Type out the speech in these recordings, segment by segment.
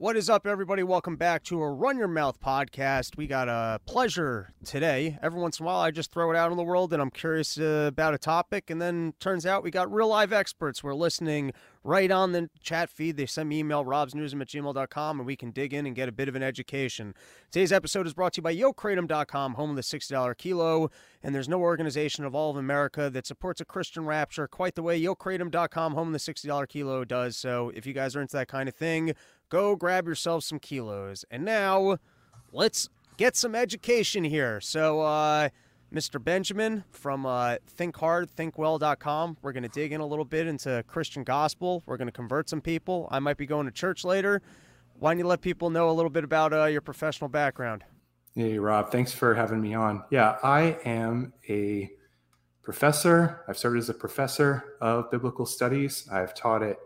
What is up, everybody? Welcome back to a Run Your Mouth podcast. We got a pleasure today. Every once in a while, I just throw it out in the world and I'm curious uh, about a topic. And then turns out we got real live experts. We're listening right on the chat feed. They send me email, robsnewsroom at gmail.com, and we can dig in and get a bit of an education. Today's episode is brought to you by YoKratom.com, home of the $60 kilo. And there's no organization of all of America that supports a Christian rapture quite the way YoKratom.com, home of the $60 kilo, does. So if you guys are into that kind of thing, go grab yourself some kilos. And now, let's get some education here. So, uh, Mr. Benjamin from uh, ThinkHardThinkWell.com. We're going to dig in a little bit into Christian gospel. We're going to convert some people. I might be going to church later. Why don't you let people know a little bit about uh, your professional background? Hey, Rob. Thanks for having me on. Yeah, I am a professor. I've served as a professor of biblical studies. I've taught at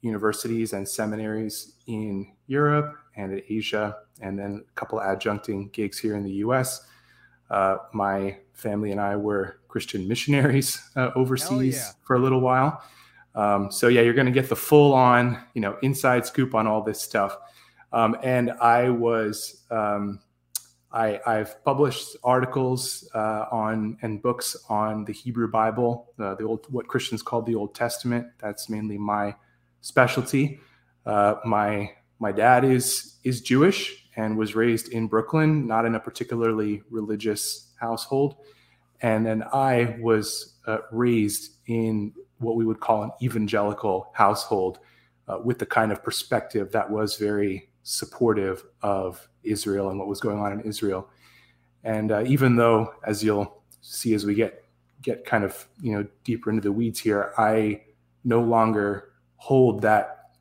universities and seminaries in Europe and in Asia, and then a couple adjuncting gigs here in the US. Uh, my family and I were Christian missionaries uh, overseas yeah. for a little while. Um, so yeah, you're going to get the full on, you know, inside scoop on all this stuff. Um, and I was, um, I, have published articles uh, on and books on the Hebrew Bible, uh, the old what Christians call the Old Testament. That's mainly my specialty. Uh, my my dad is is Jewish and was raised in Brooklyn, not in a particularly religious household, and then I was uh, raised in what we would call an evangelical household, uh, with the kind of perspective that was very supportive of Israel and what was going on in Israel. And uh, even though, as you'll see as we get get kind of you know deeper into the weeds here, I no longer hold that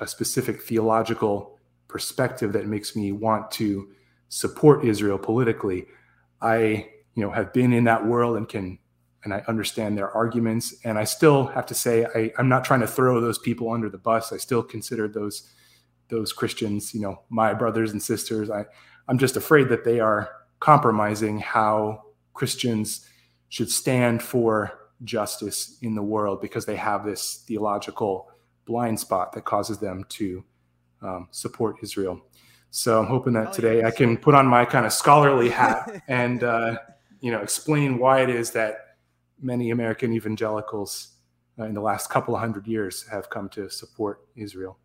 a specific theological perspective that makes me want to support Israel politically. I, you know, have been in that world and can and I understand their arguments. And I still have to say I, I'm not trying to throw those people under the bus. I still consider those those Christians, you know, my brothers and sisters. I, I'm just afraid that they are compromising how Christians should stand for justice in the world because they have this theological blind spot that causes them to um, support Israel. So I'm hoping that today I can put on my kind of scholarly hat and uh, you know explain why it is that many American evangelicals uh, in the last couple of hundred years have come to support Israel.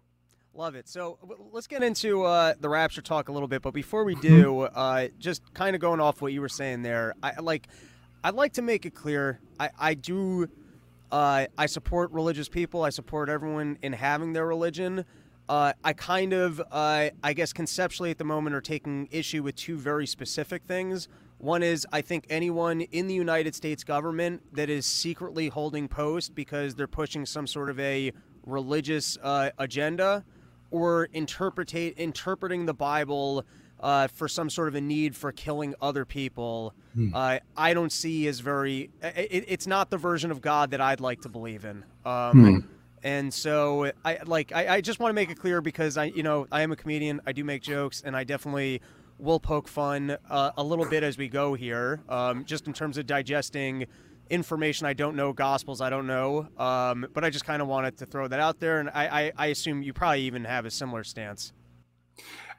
Love it. So let's get into uh, the rapture talk a little bit, but before we do, mm-hmm. uh, just kind of going off what you were saying there, I like. I'd like to make it clear. I, I do uh, I support religious people. I support everyone in having their religion. Uh, I kind of, uh, I guess, conceptually at the moment are taking issue with two very specific things. One is I think anyone in the United States government that is secretly holding post because they're pushing some sort of a religious uh, agenda or interpretate interpreting the Bible uh, for some sort of a need for killing other people, hmm. uh, I don't see as very. It, it's not the version of God that I'd like to believe in. Um, hmm. And so I like I, I just want to make it clear because I you know I am a comedian. I do make jokes, and I definitely will poke fun uh, a little bit as we go here, um, just in terms of digesting information I don't know, gospels I don't know. Um, but I just kind of wanted to throw that out there, and I, I, I assume you probably even have a similar stance.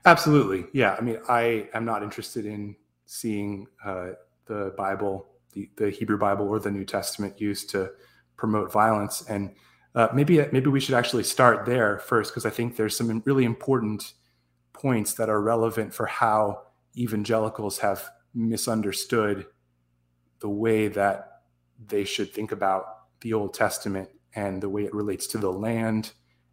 Absolutely. Yeah. I mean, I am not interested in seeing uh, the Bible, the, the Hebrew Bible or the New Testament used to promote violence. And uh, maybe maybe we should actually start there first, because I think there's some really important points that are relevant for how evangelicals have misunderstood the way that they should think about the Old Testament and the way it relates to the land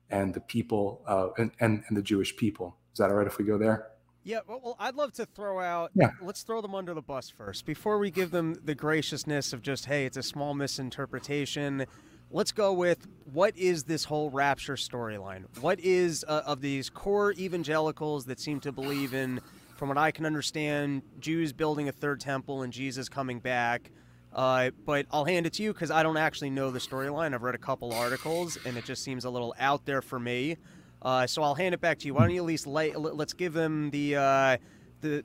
and the people uh, and, and, and the Jewish people. Is that all right if we go there? Yeah, well, I'd love to throw out. Yeah. Let's throw them under the bus first before we give them the graciousness of just, hey, it's a small misinterpretation. Let's go with what is this whole rapture storyline? What is uh, of these core evangelicals that seem to believe in, from what I can understand, Jews building a third temple and Jesus coming back? Uh, but I'll hand it to you because I don't actually know the storyline. I've read a couple articles and it just seems a little out there for me. Uh, so I'll hand it back to you. Why don't you at least lay, let's give them the uh, the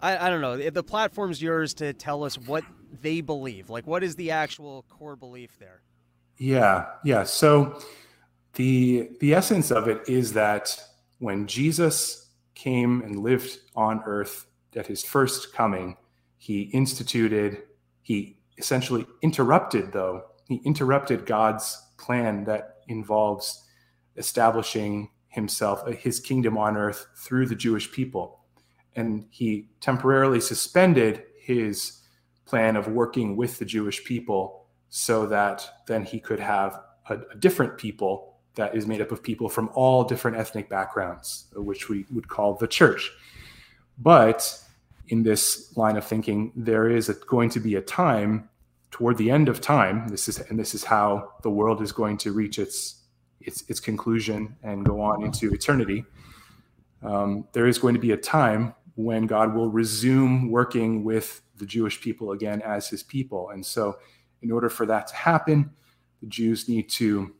I, I don't know the platform's yours to tell us what they believe. Like, what is the actual core belief there? Yeah, yeah. So the the essence of it is that when Jesus came and lived on earth at his first coming, he instituted, he essentially interrupted, though, he interrupted God's plan that involves establishing himself, uh, his kingdom on earth through the Jewish people. And he temporarily suspended his plan of working with the Jewish people so that then he could have a, a different people that is made up of people from all different ethnic backgrounds, which we would call the church. But in this line of thinking, there is a, going to be a time toward the end of time. This is and this is how the world is going to reach its its, its conclusion and go on into eternity. Um, there is going to be a time when God will resume working with the Jewish people again as His people, and so in order for that to happen, the Jews need to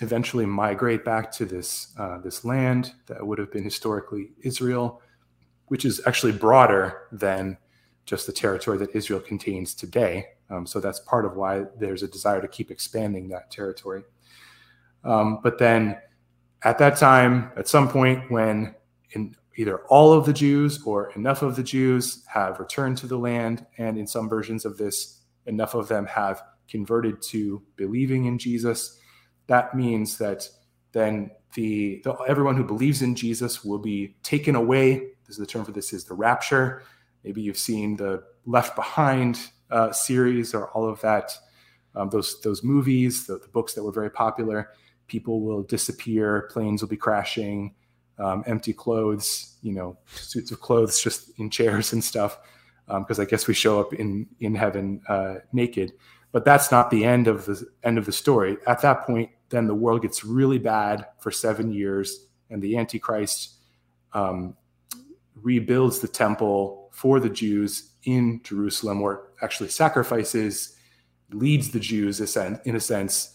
eventually migrate back to this uh, this land that would have been historically Israel, which is actually broader than just the territory that Israel contains today. Um, so that's part of why there's a desire to keep expanding that territory. Um, but then at that time, at some point, when in either all of the Jews or enough of the Jews have returned to the land, and in some versions of this, enough of them have converted to believing in Jesus, that means that then the, the, everyone who believes in Jesus will be taken away. This is the term for this is the rapture. Maybe you've seen the Left Behind uh, series or all of that, um, those those movies, the, the, books that were very popular. People will disappear, planes will be crashing, um, empty clothes, you know, suits of clothes just in chairs and stuff. Because um, I guess we show up in in heaven uh, naked, but that's not the end of the end of the story. At that point, then the world gets really bad for seven years, and the Antichrist um, rebuilds the temple for the Jews in Jerusalem, or actually sacrifices, leads the Jews in a sense,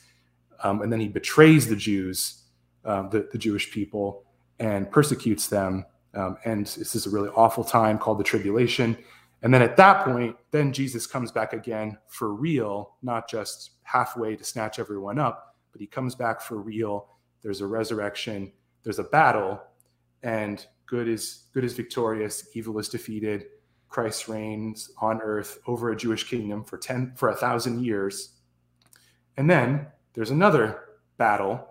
um, and then he betrays the Jews, um, the, the, Jewish people, and persecutes them. Um, and this is a really awful time called the tribulation. And then at that point, then Jesus comes back again for real, not just halfway to snatch everyone up, but he comes back for real. There's a resurrection, there's a battle, and good is good is victorious, evil is defeated. Christ reigns on earth over a Jewish kingdom for 10 for a thousand years. And then there's another battle,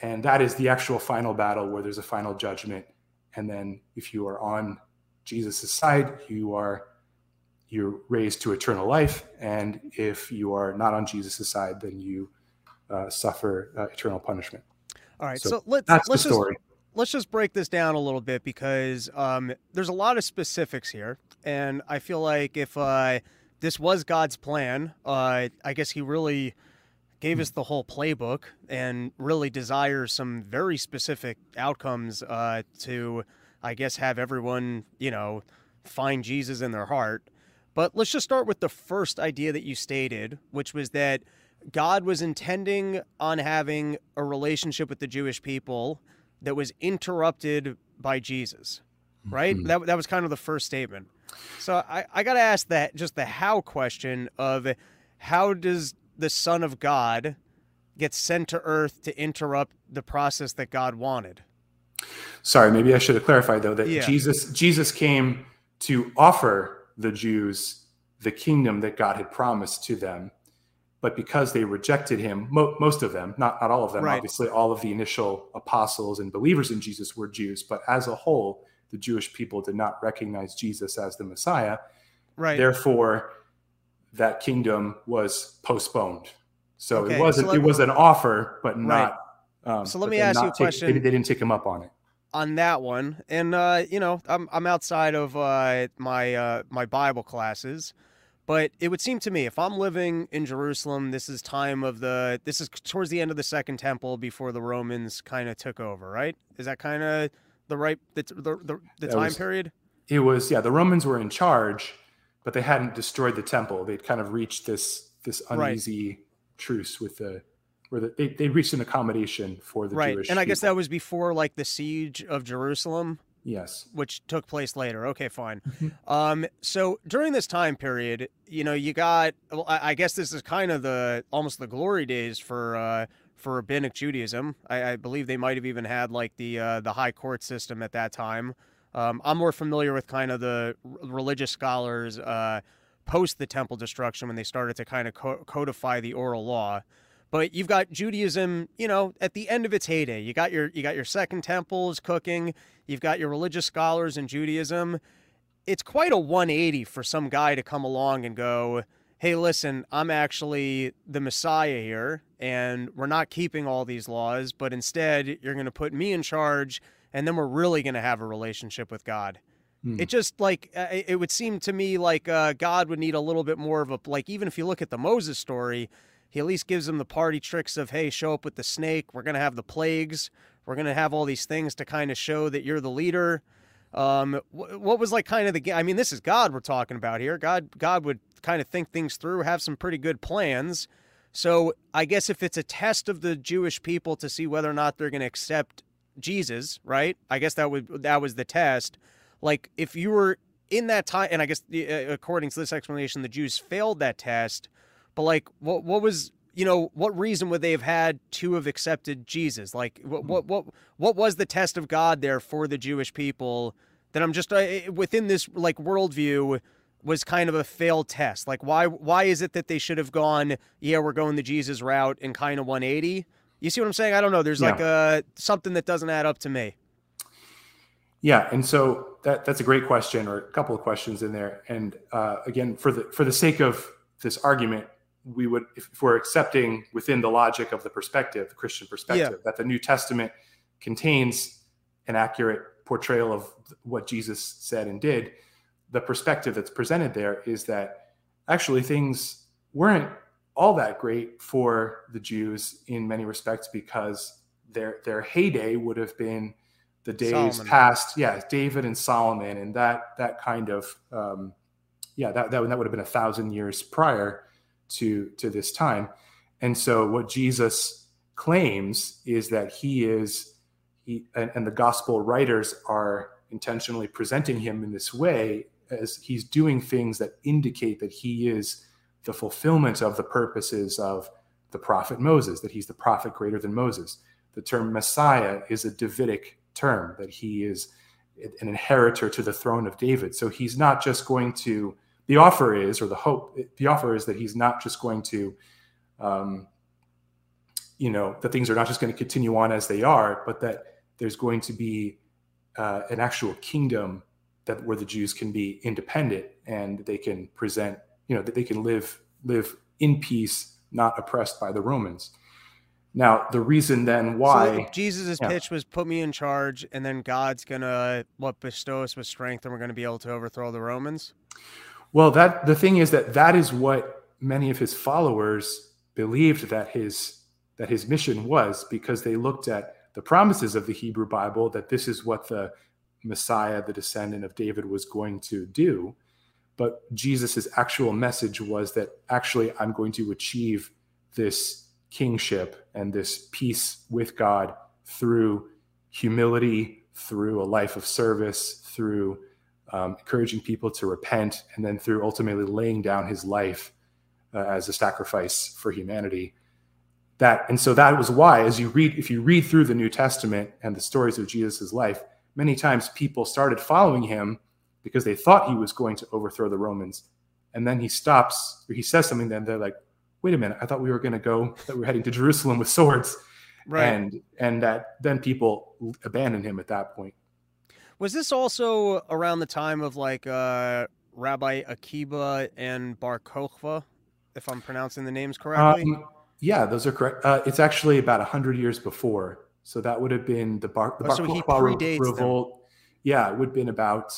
and that is the actual final battle where there's a final judgment. And then if you are on Jesus' side, you are you're raised to eternal life. And if you are not on Jesus' side, then you uh, suffer uh, eternal punishment. All right, so, so let's that's let's the story. Just, let's just break this down a little bit because um, there's a lot of specifics here, and I feel like if uh, this was God's plan, uh, I guess He really gave us the whole playbook and really desires some very specific outcomes uh, to, I guess, have everyone, you know, find Jesus in their heart. But let's just start with the first idea that you stated, which was that God was intending on having a relationship with the Jewish people that was interrupted by Jesus, right? Mm-hmm. That, that was kind of the first statement. So I, I got to ask that just the how question of how does the Son of God get sent to earth to interrupt the process that God wanted? Sorry, maybe I should have clarified though that yeah. Jesus Jesus came to offer the Jews the kingdom that God had promised to them but because they rejected him, mo- most of them, not, not all of them, right. obviously, all of the initial apostles and believers in Jesus were Jews, but as a whole, the Jewish people did not recognize Jesus as the Messiah. Right. Therefore, that kingdom was postponed. So okay. it wasn't. So it was an offer, but not. Right. Um, so let me ask you a take, question. They, they, didn't take him up on it. On that one, and uh, you know, I'm I'm outside of uh, my uh, my Bible classes. But it would seem to me if I'm living in Jerusalem, this is time of the this is towards the end of the second temple before the Romans kind of took over, right? Is that kind of the right the the, the, the time was, period? It was yeah, the Romans were in charge, but they hadn't destroyed the temple. They'd kind of reached this this uneasy right. truce with the where the, they they reached an accommodation for the right. Jewish. And I people. guess that was before like the siege of Jerusalem. Yes. Which took place later. Okay, fine. Mm-hmm. Um, so during this time period, you know, you got. Well, I, I, guess this is kind of the almost the glory days for uh, for rabbinic Judaism. I, I believe they might have even had like the uh, the high court system at that time. Um, I'm more familiar with kind of the r- religious scholars uh, post the temple destruction when they started to kind of co- codify the oral law. But you've got Judaism, you know, at the end of its heyday. You got your you got your second temples cooking. You've got your religious scholars in Judaism. It's quite a 180 for some guy to come along and go, "Hey, listen, I'm actually the Messiah here, and we're not keeping all these laws, but instead you're going to put me in charge, and then we're really going to have a relationship with God." Hmm. It just like uh, it would seem to me like uh, God would need a little bit more of a like even if you look at the Moses story, he at least gives them the party tricks of, hey, show up with the snake. We're going to have the plagues. We're going to have all these things to kind of show that you're the leader. Um, what was like kind of the, I mean, this is God we're talking about here. God, God would kind of think things through, have some pretty good plans. So I guess if it's a test of the Jewish people to see whether or not they're going to accept Jesus, right? I guess that would, that was the test. Like if you were in that time, and I guess uh, according to this explanation, the Jews failed that test but like, what what was you know what reason would they have had to have accepted Jesus? Like, what what what what was the test of God there for the Jewish people? That I'm just uh, within this like worldview was kind of a failed test. Like, why why is it that they should have gone? Yeah, we're going the Jesus route and kind of 180. You see what I'm saying? I don't know. There's yeah. like a something that doesn't add up to me. Yeah, and so that that's a great question, or a couple of questions in there. And uh, again, for the for the sake of this argument, we would if we're accepting within the logic of the perspective the christian perspective yeah. that the new testament contains an accurate portrayal of what jesus said and did the perspective that's presented there is that actually things weren't all that great for the jews in many respects because their their heyday would have been the days solomon. past yeah david and solomon and that that kind of um, yeah that, that, that would have been a thousand years prior to to this time and so what jesus claims is that he is he and, and the gospel writers are intentionally presenting him in this way as he's doing things that indicate that he is the fulfillment of the purposes of the prophet Moses, that he's the prophet greater than Moses. The term Messiah is a Davidic term, that he is an inheritor to the throne of David. So he's not just going to the offer is, or the hope, the offer is that he's not just going to, um, you know, that things are not just going to continue on as they are, but that there's going to be uh, an actual kingdom that where the Jews can be independent and they can present, you know, that they can live live in peace, not oppressed by the Romans. Now, the reason then why so Jesus' yeah. pitch was put me in charge, and then God's gonna what bestow us with strength, and we're gonna be able to overthrow the Romans. Well, that the thing is that that is what many of his followers believed that his that his mission was because they looked at the promises of the Hebrew Bible that this is what the Messiah, the descendant of David, was going to do. But Jesus' actual message was that actually I'm going to achieve this kingship and this peace with God through humility, through a life of service, through um, encouraging people to repent, and then through ultimately laying down his life uh, as a sacrifice for humanity. That and so that was why, as you read, if you read through the New Testament and the stories of Jesus' life, many times people started following him because they thought he was going to overthrow the Romans, and then he stops or he says something. Then they're like, "Wait a minute! I thought we were going to go that we're heading to Jerusalem with swords." Right. And and that then people abandon him at that point. Was this also around the time of like uh, Rabbi Akiba and Bar Kokhba, if I'm pronouncing the names correctly? Um, yeah, those are correct. Uh, it's actually about hundred years before, so that would have been the Bar the oh, Bar so Kokhba revolt. Them. Yeah, it would have been about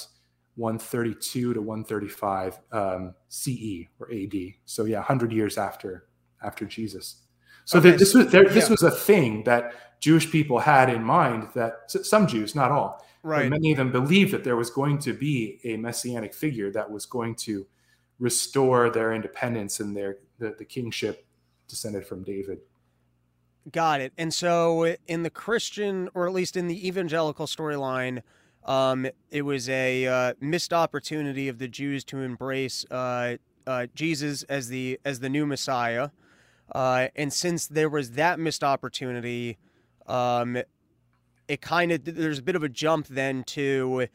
132 to 135 um, CE or AD. So yeah, hundred years after after Jesus. So okay, this was there, this yeah. was a thing that Jewish people had in mind. That some Jews, not all, Right. Many of them believed that there was going to be a messianic figure that was going to restore their independence and their the, the kingship descended from David. Got it. And so in the Christian, or at least in the evangelical storyline, um, it was a uh, missed opportunity of the Jews to embrace uh, uh, Jesus as the as the new Messiah. Uh, and since there was that missed opportunity, um, it kind of there's a bit of a jump then to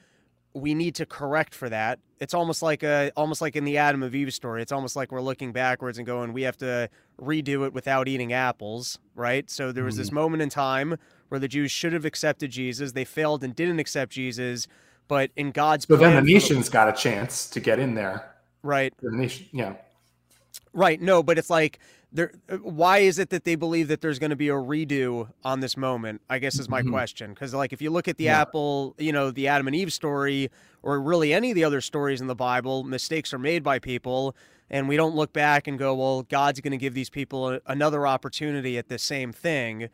we need to correct for that. It's almost like a almost like in the Adam of Eve story. It's almost like we're looking backwards and going, we have to redo it without eating apples, right? So there was mm-hmm. this moment in time where the Jews should have accepted Jesus. They failed and didn't accept Jesus, but in God's so then the nations got a chance to get in there, right? The nation, yeah, right. No, but it's like there why is it that they believe that there's going to be a redo on this moment i guess is my mm-hmm. question because like if you look at the yeah. apple you know the adam and eve story or really any of the other stories in the bible mistakes are made by people and we don't look back and go well god's going to give these people a, another opportunity at the same thing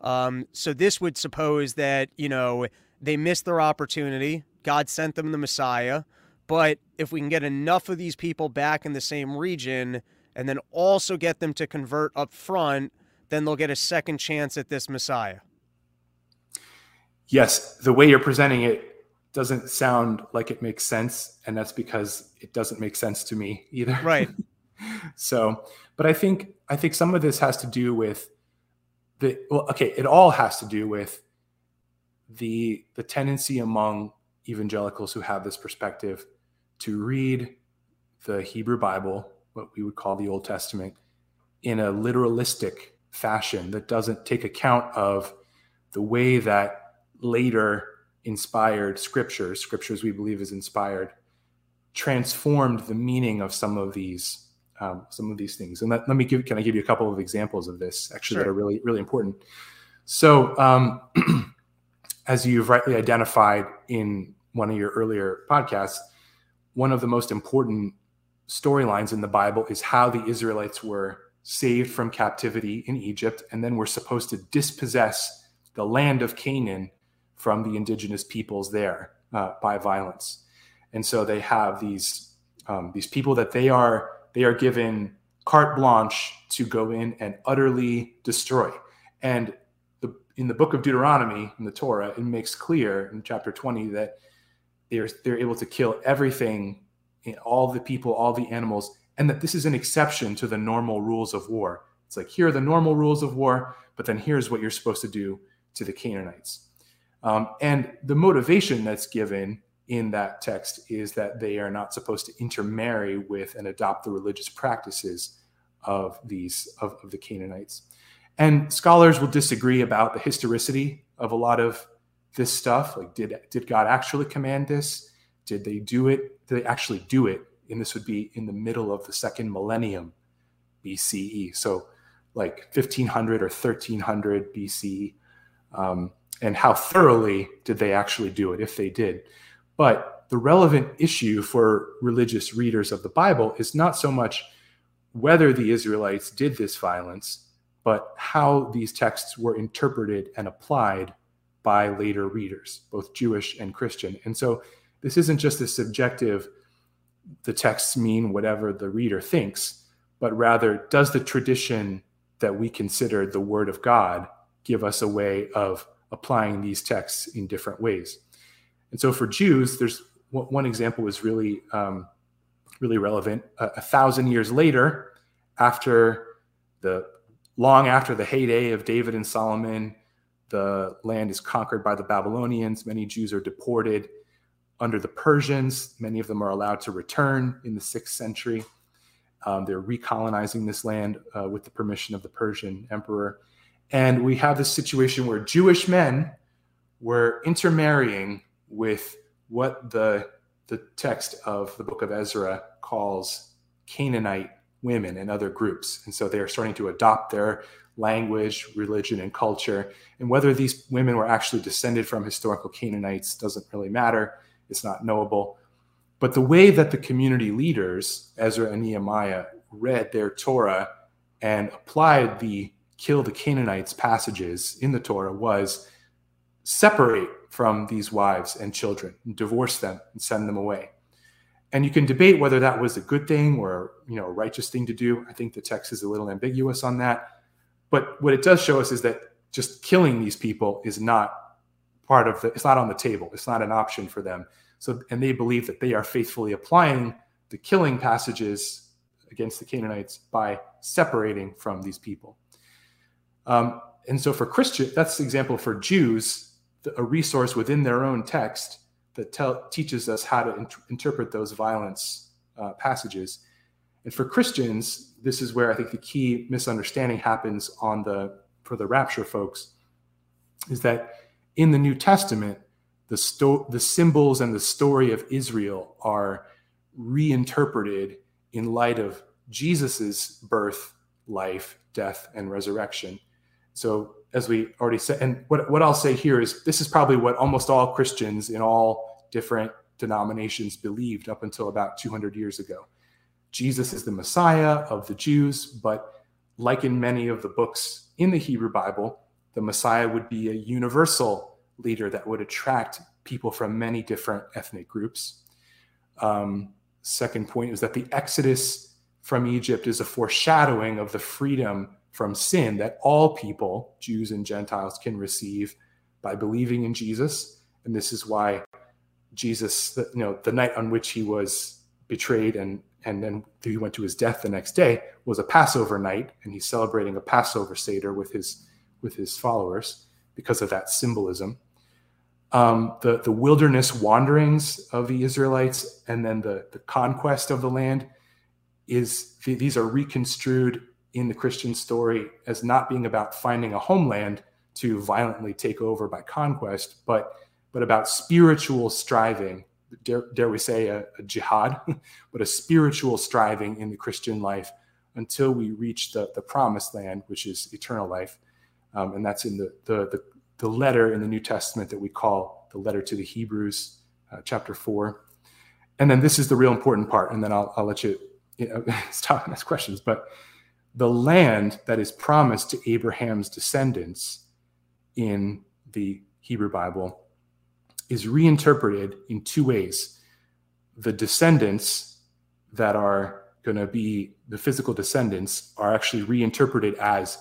um, so this would suppose that you know they missed their opportunity god sent them the messiah but if we can get enough of these people back in the same region and then also get them to convert up front, then they'll get a second chance at this Messiah. Yes, the way you're presenting it doesn't sound like it makes sense, and that's because it doesn't make sense to me either. Right. so, but I think I think some of this has to do with the well, okay, it all has to do with the the tendency among evangelicals who have this perspective to read the Hebrew Bible what we would call the Old Testament, in a literalistic fashion that doesn't take account of the way that later inspired scriptures, scriptures we believe is inspired, transformed the meaning of some of these um, some of these things. And let, let, me give can I give you a couple of examples of this actually sure. that are really really important. So um, as you've rightly identified in one of your earlier podcasts, one of the most important storylines in the Bible is how the Israelites were saved from captivity in Egypt and then were supposed to dispossess the land of Canaan from the indigenous peoples there uh, by violence. And so they have these um, these people that they are they are given carte blanche to go in and utterly destroy. And the, in the book of Deuteronomy in the Torah, it makes clear in chapter 20 that they're they're able to kill everything all the people, all the animals, and that this is an exception to the normal rules of war. It's like here are the normal rules of war, but then here's what you're supposed to do to the Canaanites. Um, and the motivation that's given in that text is that they are not supposed to intermarry with and adopt the religious practices of these of, of the Canaanites. And scholars will disagree about the historicity of a lot of this stuff. Like, did did God actually command this? Did they do it? Did they actually do it? And this would be in the middle of the second millennium BCE. So, like 1500 or 1300 BCE. Um, and how thoroughly did they actually do it, if they did? But the relevant issue for religious readers of the Bible is not so much whether the Israelites did this violence, but how these texts were interpreted and applied by later readers, both Jewish and Christian. And so this isn't just a subjective, the texts mean whatever the reader thinks, but rather, does the tradition that we consider the Word of God give us a way of applying these texts in different ways? And so for Jews, there's one example is really, um, really relevant. A, a thousand years later, after the long after the heyday of David and Solomon, the land is conquered by the Babylonians. Many Jews are deported under the Persians. Many of them are allowed to return in the sixth century. Um, they're recolonizing this land uh, with the permission of the Persian emperor. And we have this situation where Jewish men were intermarrying with what the, the text of the book of Ezra calls Canaanite women and other groups. And so they're starting to adopt their language, religion, and culture. And whether these women were actually descended from historical Canaanites doesn't really matter it's not knowable. But the way that the community leaders, Ezra and Nehemiah, read their Torah and applied the kill the Canaanites passages in the Torah was separate from these wives and children, and divorce them and send them away. And you can debate whether that was a good thing or you know a righteous thing to do. I think the text is a little ambiguous on that. But what it does show us is that just killing these people is not part of the it's not on the table it's not an option for them so and they believe that they are faithfully applying the killing passages against the canaanites by separating from these people. Um, and so for Christian, that's the example for Jews, a resource within their own text that tell, teaches us how to int- interpret those violence uh, passages. And for Christians, this is where I think the key misunderstanding happens on the for the rapture folks, is that in the New Testament, the sto- the symbols and the story of Israel are reinterpreted in light of Jesus's birth, life, death, and resurrection. So, as we already said, and what, what I'll say here is this is probably what almost all Christians in all different denominations believed up until about 200 years ago. Jesus is the Messiah of the Jews, but like in many of the books in the Hebrew Bible, the Messiah would be a universal leader that would attract people from many different ethnic groups. Um, second point is that the Exodus from Egypt is a foreshadowing of the freedom from sin that all people, Jews and Gentiles, can receive by believing in Jesus. And this is why Jesus, you know, the night on which he was betrayed and and then he went to his death the next day was a Passover night, and he's celebrating a Passover Seder with his with his followers because of that symbolism. Um, the the wilderness wanderings of the Israelites and then the the conquest of the land is these are reconstrued in the Christian story as not being about finding a homeland to violently take over by conquest, but but about spiritual striving dare, dare we say, a, a jihad, but a spiritual striving in the Christian life until we reach the, the promised land, which is eternal life. Um, and that's in the, the, the, the, letter in the New Testament that we call the letter to the Hebrews, uh, chapter 4. And then this is the real important part, and then I'll, I'll let you, you know, stop and ask questions. But the land that is promised to Abraham's descendants in the Hebrew Bible is reinterpreted in two ways. The descendants that are going to be the physical descendants are actually reinterpreted as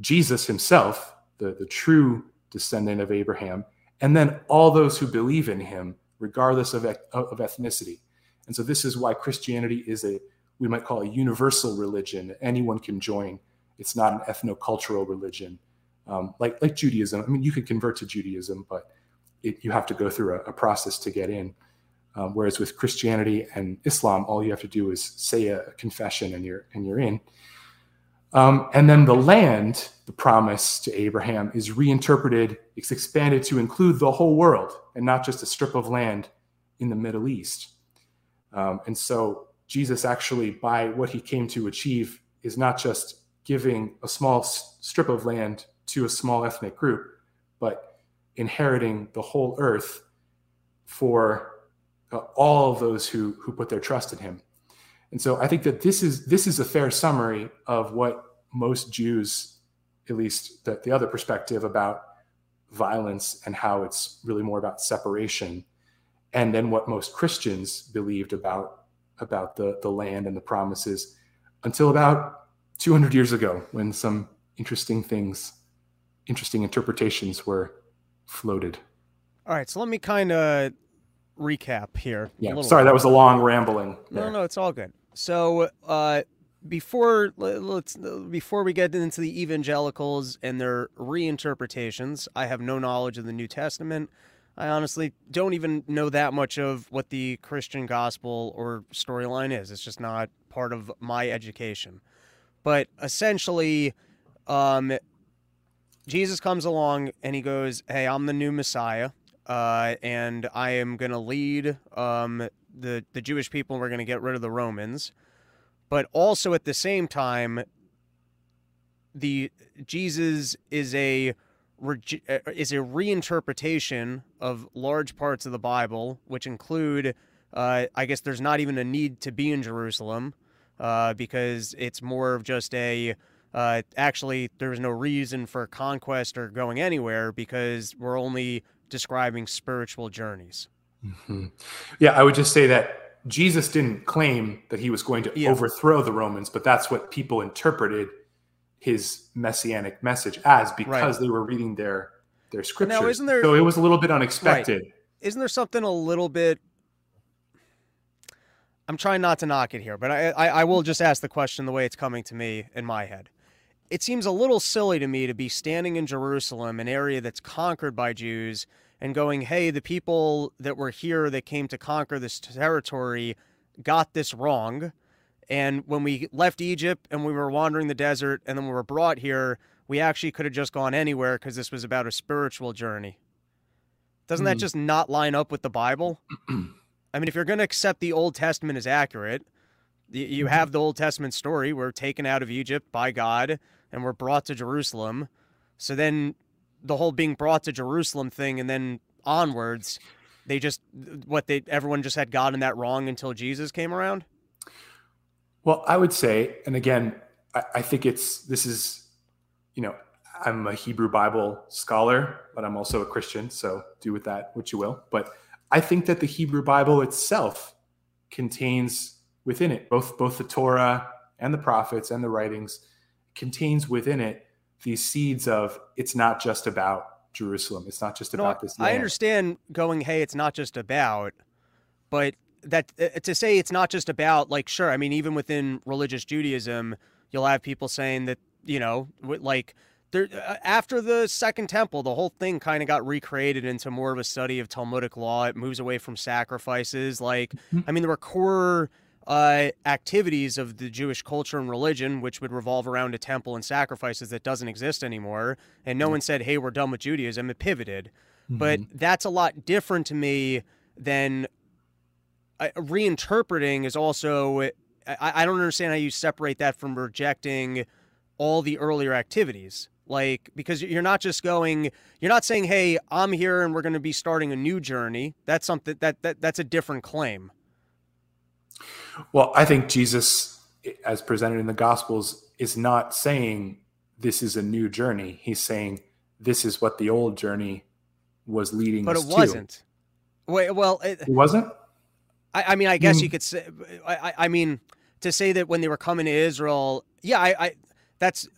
Jesus himself, the, the true descendant of Abraham, and then all those who believe in him, regardless of, of ethnicity. And so this is why Christianity is a, we might call a universal religion. Anyone can join. It's not an ethno-cultural religion. Um, like, like Judaism. I mean, you can convert to Judaism, but it, you have to go through a, a process to get in. Um, whereas with Christianity and Islam, all you have to do is say a confession and you're and you're in. Um, and then the land, the promise to Abraham, is reinterpreted. It's expanded to include the whole world and not just a strip of land in the Middle East. Um, and so Jesus actually, by what he came to achieve, is not just giving a small strip of land to a small ethnic group, but inheriting the whole earth for uh, all of those who who put their trust in him. And so I think that this is this is a fair summary of what most Jews, at least the, the other perspective about violence and how it's really more about separation, and then what most Christians believed about about the the land and the promises until about 200 years ago when some interesting things interesting interpretations were floated. All right, so let me kind of recap here. Yeah, sorry, bit. that was a long rambling. There. No, no, it's all good. So, uh, before let's before we get into the evangelicals and their reinterpretations, I have no knowledge of the New Testament. I honestly don't even know that much of what the Christian gospel or storyline is. It's just not part of my education. But essentially, um, Jesus comes along and he goes, "Hey, I'm the new Messiah, uh, and I am going to lead um, the the Jewish people. were going to get rid of the Romans, but also at the same time, the Jesus is a uh, is a reinterpretation of large parts of the Bible, which include, uh, I guess, there's not even a need to be in Jerusalem, uh, because it's more of just a uh, actually there's no reason for conquest or going anywhere because we're only describing spiritual journeys. Mm-hmm. Yeah, I would just say that Jesus didn't claim that he was going to yeah. overthrow the Romans, but that's what people interpreted his messianic message as because right. they were reading their their scriptures. Now, isn't there, so it was a little bit unexpected. Right. Isn't there something a little bit I'm trying not to knock it here, but I, I, I will just ask the question the way it's coming to me in my head. It seems a little silly to me to be standing in Jerusalem, an area that's conquered by Jews, and going, hey, the people that were here that came to conquer this territory got this wrong. And when we left Egypt and we were wandering the desert and then we were brought here, we actually could have just gone anywhere because this was about a spiritual journey. Doesn't mm. that hmm. just not line up with the Bible? I mean, if you're going to accept the Old Testament as accurate, you mm-hmm. have the Old Testament story. We're taken out of Egypt by God and we're brought to Jerusalem. So then the whole being brought to Jerusalem thing and then onwards, they just what they everyone just had gotten that wrong until Jesus came around. Well, I would say, and again, I, I think it's this is, you know, I'm a Hebrew Bible scholar, but I'm also a Christian, so do with that what you will. But I think that the Hebrew Bible itself contains within it both both the Torah and the prophets and the writings contains within it these seeds of it's not just about Jerusalem. It's not just about this. Land. I understand going, hey, it's not just about, but that uh, to say it's not just about like sure i mean even within religious judaism you'll have people saying that you know like there uh, after the second temple the whole thing kind of got recreated into more of a study of talmudic law it moves away from sacrifices like mm-hmm. i mean there were core uh, activities of the Jewish culture and religion, which would revolve around a temple and sacrifices that doesn't exist anymore. And no mm-hmm. one said, hey, we're done with Judaism. It pivoted. Mm-hmm. But that's a lot different to me than uh, reinterpreting is also I, I don't understand how you separate that from rejecting all the earlier activities like because you're not just going you're not saying hey i'm here and we're going to be starting a new journey that's something that, that that's a different claim well i think jesus as presented in the gospels is not saying this is a new journey he's saying this is what the old journey was leading but it wasn't wait well it, it wasn't I, I mean, I guess mm. you could say. I, I mean, to say that when they were coming to Israel, yeah, I, I that's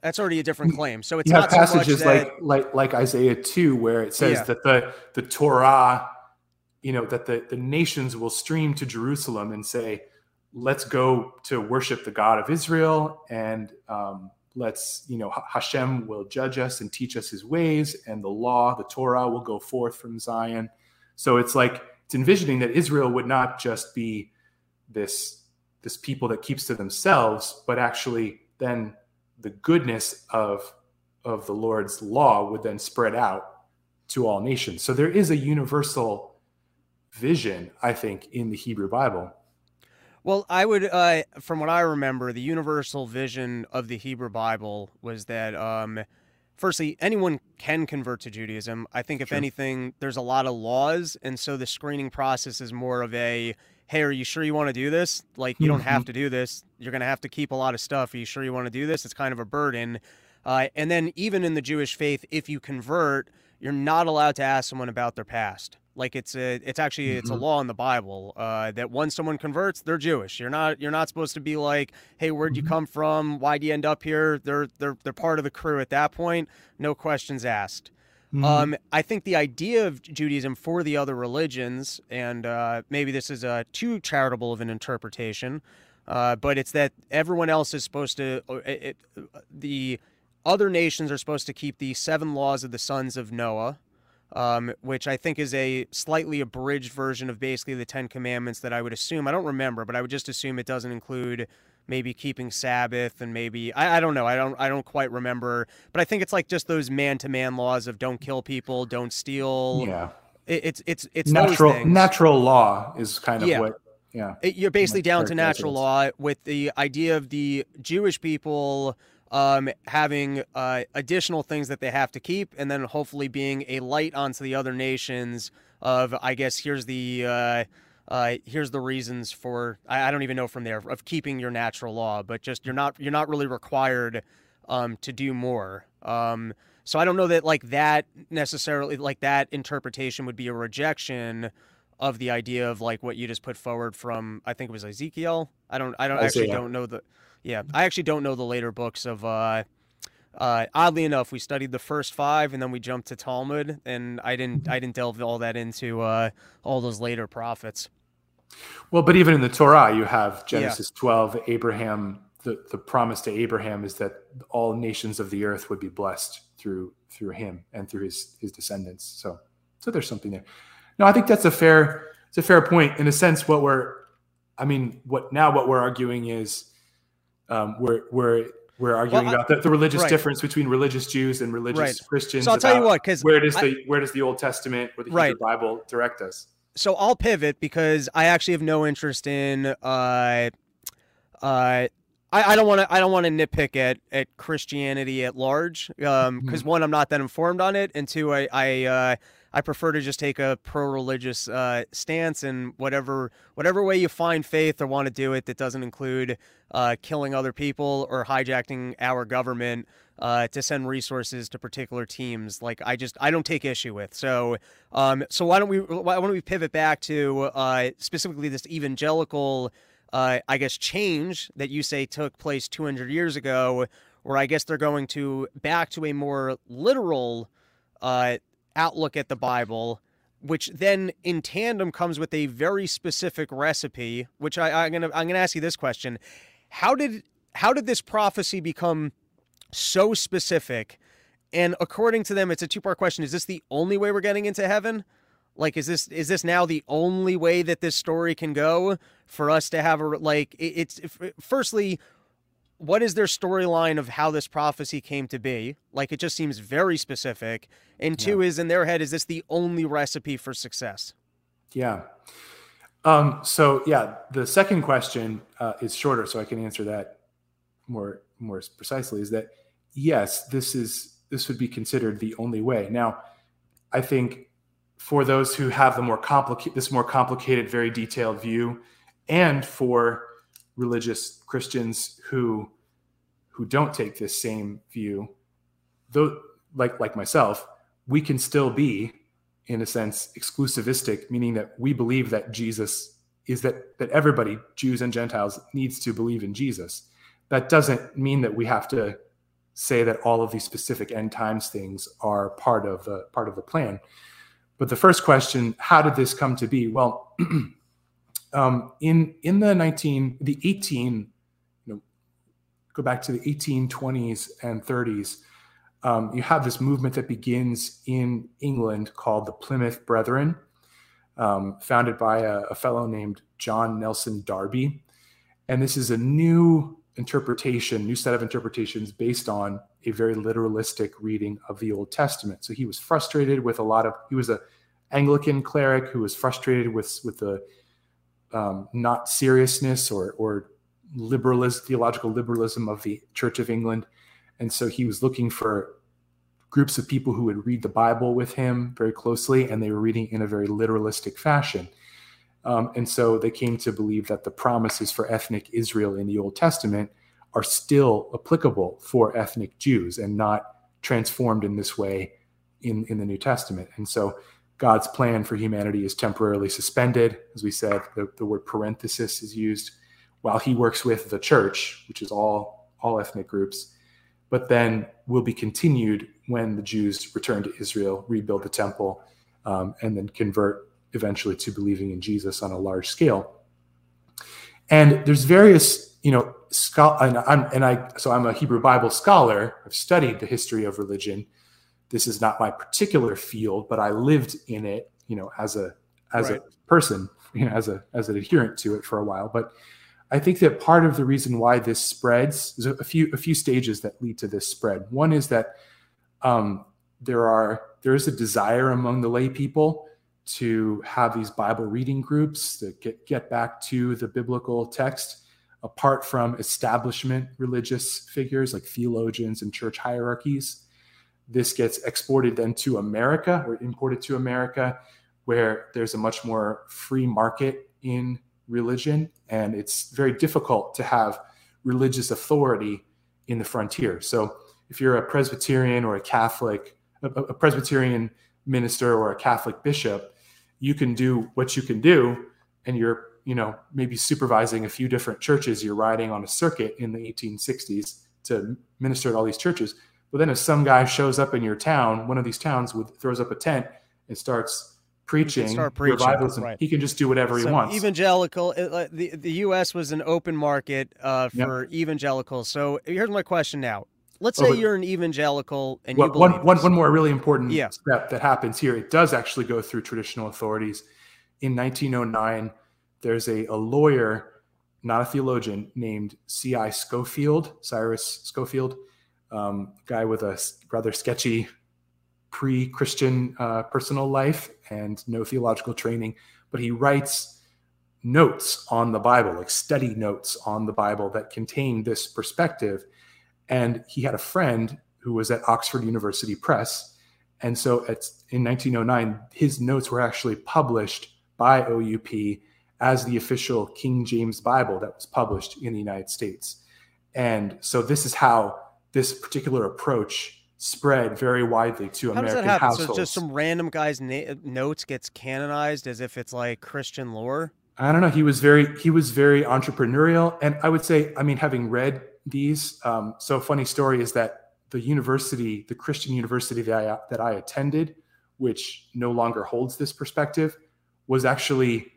that's already a different claim. So it's you not passages so like like like Isaiah two, where it says yeah. that the the Torah, you know, that the the nations will stream to Jerusalem and say, "Let's go to worship the God of Israel," and um, let's you know Hashem will judge us and teach us His ways, and the law, the Torah, will go forth from Zion. So it's like it's envisioning that Israel would not just be this this people that keeps to themselves, but actually then the goodness of of the Lord's law would then spread out to all nations. So there is a universal vision, I think, in the Hebrew Bible. Well, I would, uh, from what I remember, the universal vision of the Hebrew Bible was that um, firstly, anyone can convert to Judaism. I think, if sure. anything, there's a lot of laws. And so the screening process is more of a hey, are you sure you want to do this? Like, you don't have mm-hmm. to do this. You're going to have to keep a lot of stuff. Are you sure you want to do this? It's kind of a burden. Uh, and then, even in the Jewish faith, if you convert, you're not allowed to ask someone about their past. Like it's a, it's actually it's a mm-hmm. law in the Bible uh, that once someone converts, they're Jewish. You're not you're not supposed to be like, hey, where'd you mm-hmm. come from? Why'd you end up here? They're they're they're part of the crew at that point. No questions asked. Mm-hmm. Um, I think the idea of Judaism for the other religions, and uh, maybe this is a too charitable of an interpretation, uh, but it's that everyone else is supposed to uh, it, the other nations are supposed to keep the seven laws of the sons of Noah um, which I think is a slightly abridged version of basically the Ten Commandments that I would assume. I don't remember, but I would just assume it doesn't include maybe keeping Sabbath and maybe I, I don't know. I don't I don't quite remember, but I think it's like just those man to man laws of don't kill people, don't steal. Yeah, it, it's it's it's natural natural law is kind of yeah. what. Yeah, it, you're basically down to natural law with the idea of the Jewish people um, having uh, additional things that they have to keep, and then hopefully being a light onto the other nations. Of I guess here's the uh, uh, here's the reasons for I, I, don't even know from there of keeping your natural law, but just you're not you're not really required um, to do more. Um, so I don't know that like that necessarily like that interpretation would be a rejection of the idea of like what you just put forward from I think it was Ezekiel. I don't I don't actually don't know the yeah, I actually don't know the later books of. Uh, uh, oddly enough, we studied the first five, and then we jumped to Talmud, and I didn't I didn't delve all that into uh, all those later prophets. Well, but even in the Torah, you have Genesis yeah. 12, Abraham, the, the promise to Abraham is that all nations of the earth would be blessed through through him and through his his descendants. So so there's something there. No, I think that's a fair it's a fair point. In a sense, what we're I mean, what now what we're arguing is um, we're we're we're arguing well, about the, the religious right. difference between religious Jews and religious right. Christians. So I'll tell you what, because where does the where does the Old Testament or the Hebrew right. Bible direct us? So I'll pivot because I actually have no interest in. Uh, uh, I, I don't want to. I don't want to nitpick at at Christianity at large. Um, because mm-hmm. one, I'm not that informed on it, and two, I I uh, I prefer to just take a pro-religious uh, stance and whatever whatever way you find faith or want to do it that doesn't include uh, killing other people or hijacking our government uh, to send resources to particular teams. Like I just I don't take issue with. So um, so why don't we why don't we pivot back to uh, specifically this evangelical uh, I guess change that you say took place 200 years ago, where I guess they're going to back to a more literal uh, outlook at the Bible, which then in tandem comes with a very specific recipe. Which I, I'm gonna I'm gonna ask you this question: How did how did this prophecy become so specific? And according to them, it's a two part question: Is this the only way we're getting into heaven? Like, is this is this now the only way that this story can go for us to have a like? It's firstly, what is their storyline of how this prophecy came to be? Like it just seems very specific. And two yeah. is in their head, is this the only recipe for success? Yeah. Um, so yeah, the second question uh, is shorter, so I can answer that more more precisely. Is that yes, this is this would be considered the only way. Now, I think for those who have the more complicated this more complicated, very detailed view, and for religious Christians who who don't take this same view, though like like myself, we can still be, in a sense, exclusivistic, meaning that we believe that Jesus is that that everybody, Jews and Gentiles, needs to believe in Jesus. That doesn't mean that we have to say that all of these specific end times things are part of the part of the plan. But the first question, how did this come to be? Well, um, in in the 19 the 18 you know go back to the 1820s and 30s um, you have this movement that begins in england called the plymouth brethren um, founded by a, a, fellow named john nelson darby. And this is a new interpretation new set of interpretations based on a very literalistic reading of the old testament. So he was frustrated with a lot of he was a anglican cleric who was frustrated with with the um, not seriousness or, or liberalism, theological liberalism of the Church of England. And so he was looking for groups of people who would read the Bible with him very closely, and they were reading in a very literalistic fashion. Um, and so they came to believe that the promises for ethnic Israel in the Old Testament are still applicable for ethnic Jews and not transformed in this way in, in the New Testament. And so God's plan for humanity is temporarily suspended. As we said, the, the word parenthesis is used while he works with the church, which is all, all ethnic groups, but then will be continued when the Jews return to Israel, rebuild the temple, um, and then convert eventually to believing in Jesus on a large scale. And there's various, you know, and, I'm, and I, so I'm a Hebrew Bible scholar. I've studied the history of religion this is not my particular field, but I lived in it, you know, as a as right. a person, you know, as a as an adherent to it for a while. But I think that part of the reason why this spreads is a few a few stages that lead to this spread. One is that um, there are there is a desire among the lay people to have these Bible reading groups to get get back to the biblical text apart from establishment religious figures like theologians and church hierarchies this gets exported then to America or imported to America, where there's a much more free market in religion. And it's very difficult to have religious authority in the frontier. So if you're a Presbyterian or a Catholic, a, a Presbyterian minister or a Catholic bishop, you can do what you can do, and you're you know maybe supervising a few different churches. You're riding on a circuit in the 1860s to minister at all these churches but then if some guy shows up in your town, one of these towns with throws up a tent and starts preaching, start preaching, revivalism. right. He can just do whatever he wants. evangelical, it, uh, the the U.S. was an open market uh, Yep. for evangelicals. So here's my question now. Let's Oh, say but- you're an evangelical and Well, you believe one, one, this. one more really important Yeah. step that happens here. It does actually go through traditional authorities. In 1909, there's a, a lawyer, not a theologian, named C.I. Scofield, Cyrus Scofield, um, guy with a rather sketchy pre-Christian uh, personal life and no theological training, but he writes notes on the Bible, like study notes on the Bible that contain this perspective. And he had a friend who was at Oxford University Press. And so at, in 1909, his notes were actually published by OUP as the official King James Bible that was published in the United States. And so this is how this particular approach spread very widely to How does American that happen? households. So just some random guy's na- notes gets canonized as if it's like Christian lore. I don't know. He was very he was very entrepreneurial, and I would say, I mean, having read these, um, so funny story is that the university, the Christian university that I that I attended, which no longer holds this perspective, was actually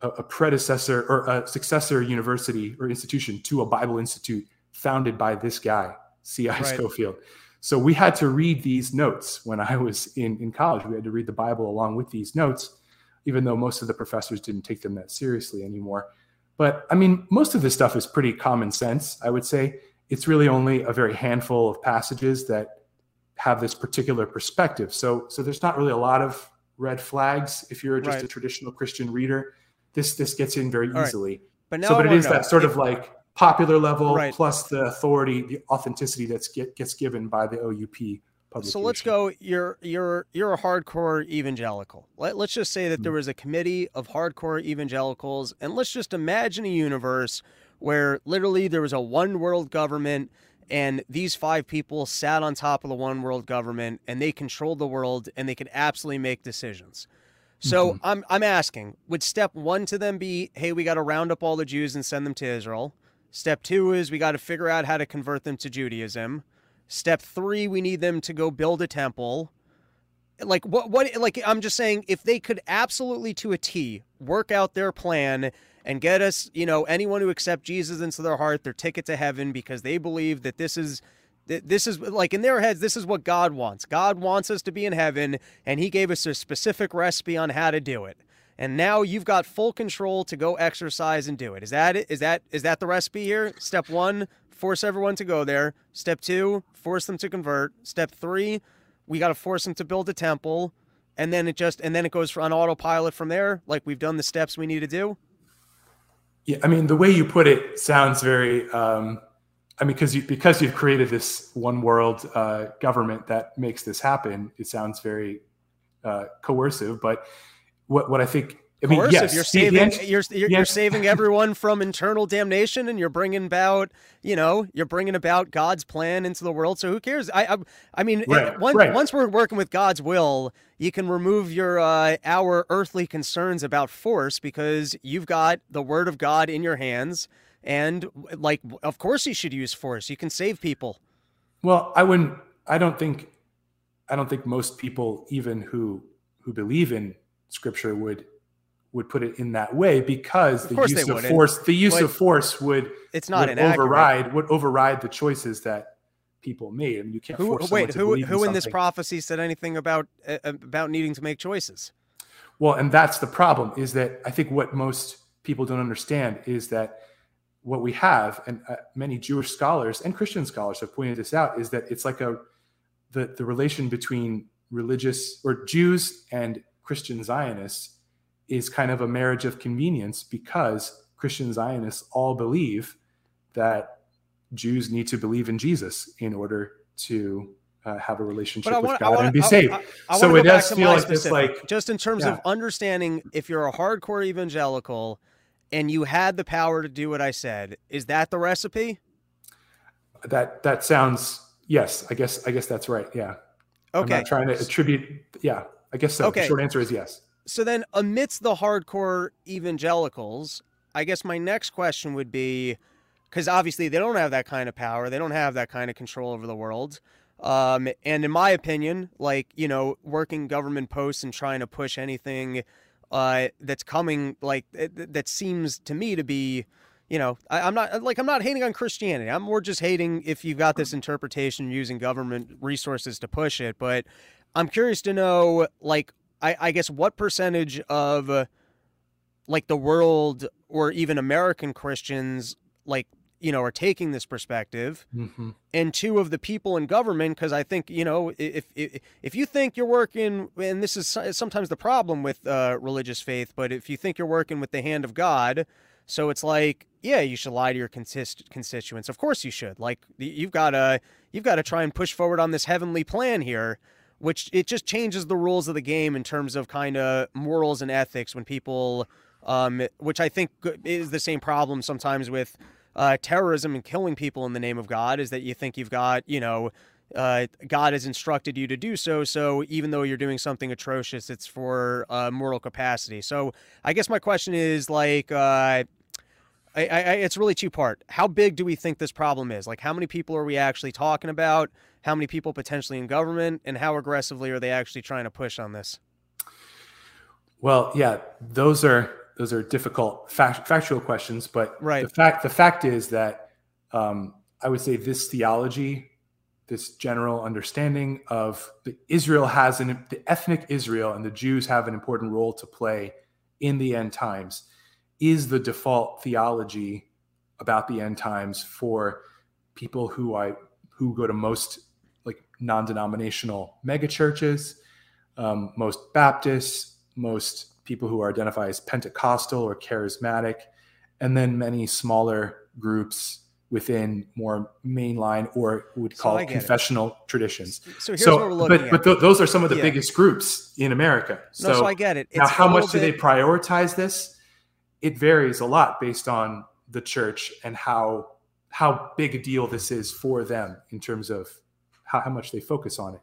a, a predecessor or a successor university or institution to a Bible institute founded by this guy, C.I. Right. Scofield. So we had to read these notes when I was in in college. We had to read the Bible along with these notes even though most of the professors didn't take them that seriously anymore. But I mean, most of this stuff is pretty common sense, I would say. It's really only a very handful of passages that have this particular perspective. So, so there's not really a lot of red flags if you're just Right. a traditional Christian reader. This this gets in very right. easily. But now so, but it is know, that sort if- of like popular level Right. plus the authority, the authenticity that's get, gets given by the OUP. So let's go. You're you're you're a hardcore evangelical. Let, let's just say that Hmm. there was a committee of hardcore evangelicals, and let's just imagine a universe where literally there was a one world government, and these five people sat on top of the one world government, and they controlled the world, and they could absolutely make decisions. So Mhm. I'm I'm asking, would step one to them be, hey, we got to round up all the Jews and send them to Israel? Step two is we got to figure out how to convert them to Judaism. Step three, we need them to go build a temple. Like what? What? Like I'm just saying, if they could absolutely to a T work out their plan and get us, you know, anyone who accept Jesus into their heart, their ticket to heaven, because they believe that this is, that this is like in their heads, this is what God wants. God wants us to be in heaven, and He gave us a specific recipe on how to do it. And now you've got full control to go exercise and do it. Is that it? Is that is that the recipe here? Step one, force everyone to go there. Step two, force them to convert. Step three, we got to force them to build a temple. And then it just and then it goes on autopilot from there. Like we've done the steps we need to do. Yeah, I mean, the way you put it sounds very. Um, I mean, because you because you've created this one world uh, government that makes this happen, it sounds very uh, coercive. But what what I think, I mean, coercive. yes, you're the- the saving you're, you're, you're saving everyone from internal damnation, and you're bringing about you know you're bringing about God's plan into the world. So who cares? I I, I mean, Right, once right. once we're working with God's will, you can remove your uh, our earthly concerns about force because you've got the Word of God in your hands, and like of course you should use force. You can save people. Well, I wouldn't. I don't think. I don't think most people, even who who believe in Scripture, would would put it in that way because the use of force, the use but of force would It's not would override would override the choices that people made. I mean, you can't Who, force wait, who who in this prophecy said anything about uh, about needing to make choices? Well, and that's the problem is that I think what most people don't understand is that what we have, and uh, many Jewish scholars and Christian scholars have pointed this out, is that it's like a the the relation between religious or Jews and Christian Zionists is kind of a marriage of convenience because Christian Zionists all believe that Jews need to believe in Jesus in order to uh, have a relationship with want, God want, and be I, saved. I, I So it does feel like this, like- just in terms Yeah. of understanding if you're a hardcore evangelical and you had the power to do what I said, is that the recipe? That that sounds yes. I guess I guess that's right. Yeah. Okay. I'm not trying to attribute. Yeah. I guess so. Okay. The short answer is yes. So then, amidst the hardcore evangelicals, I guess my next question would be because obviously they don't have that kind of power, they don't have that kind of control over the world. Um, and in my opinion, like you know, working government posts and trying to push anything uh, that's coming, like that seems to me to be, you know, I, am not like I'm not hating on Christianity. I'm more just hating if you've got this interpretation using government resources to push it. But I'm curious to know, like, I, I guess what percentage of uh, like the world or even American Christians like you know, are taking this perspective, mm-hmm. and two of the people in government, because I think you know, if, if if you think you're working, and this is sometimes the problem with uh, religious faith, but if you think you're working with the hand of God, so it's like, yeah, you should lie to your consist- constituents. Of course you should. Like you've got to you've got to try and push forward on this heavenly plan here, which it just changes the rules of the game in terms of kind of morals and ethics when people, um, which I think is the same problem sometimes with uh, terrorism and killing people in the name of God is that you think you've got, you know, uh, God has instructed you to do so. So even though you're doing something atrocious, it's for uh, moral capacity. So I guess my question is like, uh, I, I, it's really two part. How big do we think this problem is? Like, how many people are we actually talking about? How many people potentially in government, and how aggressively are they actually trying to push on this? Well, yeah, those are those are difficult fact, factual questions, but right. the fact the fact is that um, I would say this theology, this general understanding of the Israel has an the ethnic Israel and the Jews have an important role to play in the end times, is the default theology about the end times for people who I who go to most like non-denominational megachurches, um, most Baptists, most people who are identified as Pentecostal or charismatic, and then many smaller groups within more mainline or would call so confessional it. traditions. So here's so, what we're looking but, at. But th- those are some of the yeah. biggest groups in America. So, no, so I get it. It's now, how much bit... do they prioritize this? It varies a lot based on the church and how how big a deal this is for them in terms of how, how much they focus on it.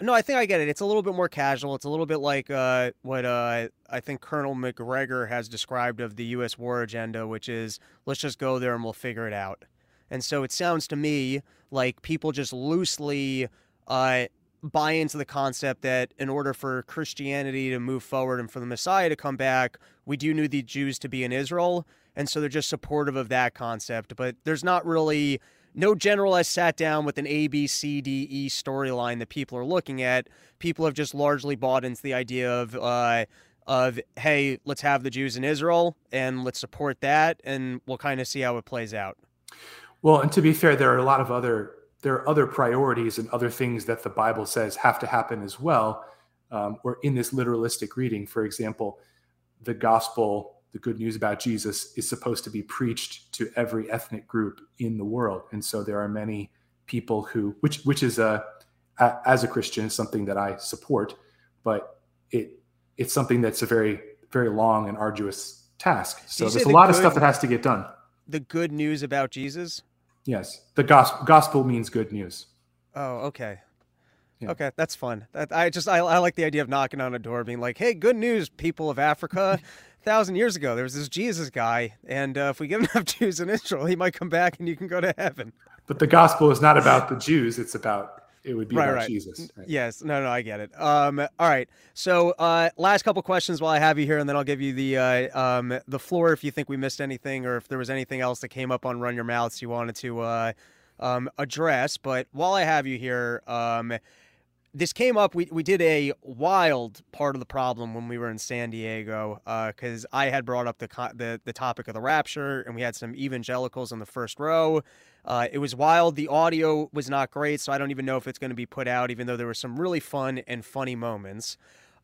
No, I think I get it. It's a little bit more casual. It's a little bit like uh, what uh, I think Colonel Macgregor has described of the U.S. war agenda, which is let's just go there and we'll figure it out. And so it sounds to me like people just loosely uh, buy into the concept that in order for Christianity to move forward and for the Messiah to come back, we do need the Jews to be in Israel. And so they're just supportive of that concept. But there's not really no general has sat down with an A, B, C, D, E storyline that people are looking at. People have just largely bought into the idea of, uh, of hey, let's have the Jews in Israel and let's support that, and we'll kind of see how it plays out. Well, and to be fair, there are a lot of other there are other priorities and other things that the Bible says have to happen as well, um, or in this literalistic reading. For example, the gospel the good news about Jesus is supposed to be preached to every ethnic group in the world. And so there are many people who, which which is a, a as a Christian, something that I support, but it it's something that's a very very long and arduous task. So there's a lot good, of stuff that has to get done. The good news about Jesus. Yes, the gospel gospel means good news. Oh, okay. Yeah. Okay, that's fun. I just I, I like the idea of knocking on a door, being like, "Hey, good news, people of Africa a thousand years ago, there was this Jesus guy, and uh, if we get enough Jews in Israel, he might come back and you can go to heaven. But the gospel is not about the Jews; it's about it would be right, about right. Jesus. Right. Yes, no, no, I get it. Um, all right. So, uh, last couple questions while I have you here, and then I'll give you the uh, um, the floor if you think we missed anything or if there was anything else that came up on Run Your Mouths you wanted to uh, um, address. But while I have you here, um, this came up. We, we did a wild part of the problem when we were in San Diego because uh, I had brought up the, the the topic of the rapture, and we had some evangelicals in the first row. Uh, it was wild. The audio was not great, so I don't even know if it's going to be put out, even though there were some really fun and funny moments.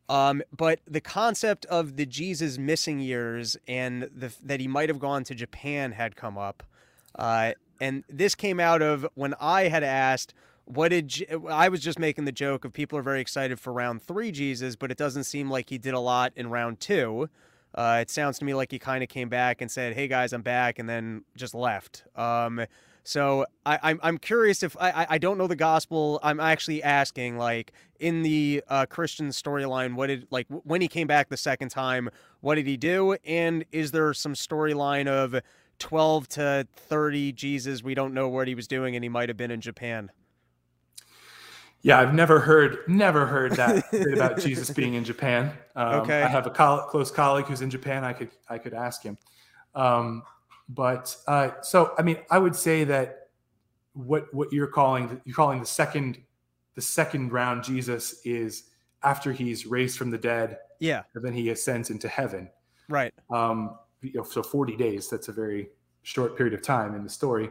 Um, but the concept of the Jesus missing years and the, that he might have gone to Japan had come up. Uh, and this came out of when I had asked, what did I was just making the joke of people are very excited for round three Jesus, but it doesn't seem like he did a lot in round two. Uh, it sounds to me like he kind of came back and said, "Hey guys, I'm back," and then just left. Um, so I, am I'm, I'm curious if I I don't know the gospel. I'm actually asking like in the uh, Christian storyline, what did like when he came back the second time, what did he do? And is there some storyline of 12 to 30 Jesus? We don't know what he was doing, and he might have been in Japan. Yeah, I've never heard never heard that about Jesus being in Japan. Um, Okay. I have a coll- close colleague who's in Japan. I could I could ask him. Um, but uh, so I mean, I would say that what what you're calling you're calling the second the second round Jesus is after he's raised from the dead Yeah, and then he ascends into heaven. right. Um, you know, so 40 days. That's a very short period of time in the story.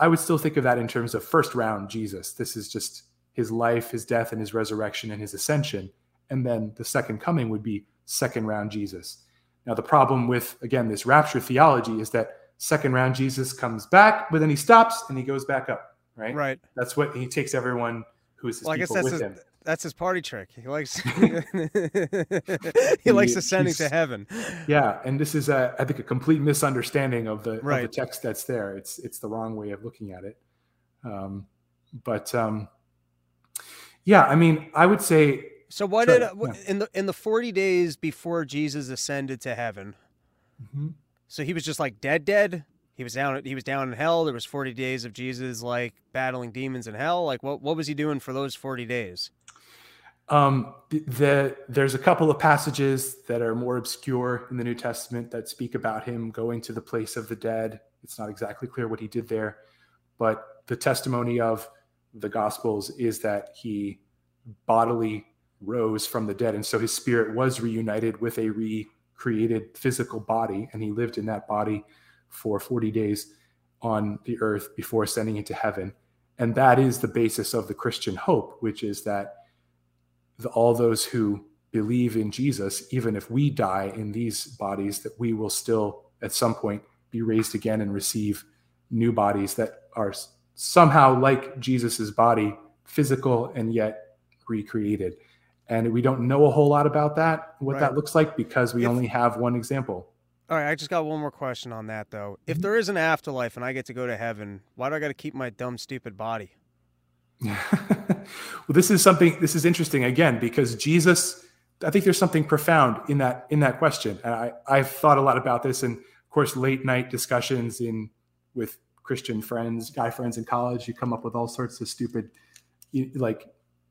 I would still think of that in terms of first round Jesus. This is just his life, his death, and his resurrection and his ascension. And then the second coming would be second round Jesus. Now, the problem with, again, this rapture theology is that second round Jesus comes back, but then he stops and he goes back up, right? Right. That's what he takes everyone who is his Well, I guess people that's with his, him. that's his party trick. He likes he likes ascending to heaven. Yeah, and this is a, I think, a complete misunderstanding of the, Right. of the text that's there. It's it's the wrong way of looking at it. Um, but um, yeah, I mean, I would say So what Sorry, did uh, in the in the forty days before Jesus ascended to heaven? Mhm. So he was just like dead, dead. He was down. He was down in hell. There was forty days of Jesus like battling demons in hell. Like what? What was he doing for those forty days? um, the, the there's a couple of passages that are more obscure in the New Testament that speak about him going to the place of the dead. It's not exactly clear what he did there, but the testimony of the Gospels is that he bodily rose from the dead, and so his spirit was reunited with a recreated physical body, and he lived in that body for 40 days on the earth before ascending into heaven. And that is the basis of the Christian hope, which is that the, all those who believe in Jesus, even if we die in these bodies, that we will still at some point be raised again and receive new bodies that are somehow like Jesus's body, physical and yet recreated. And we don't know a whole lot about that, what that looks like, because we If- only have one example. All right, I just got one more question on that though. If Mhm. there is an afterlife and I get to go to heaven, why do I got to keep my dumb, stupid body? well, this is something. This is interesting again because Jesus. I think there's something profound in that in that question, and I I've thought a lot about this, and of course, late night discussions in with Christian friends, guy friends in college. You come up with all sorts of stupid, like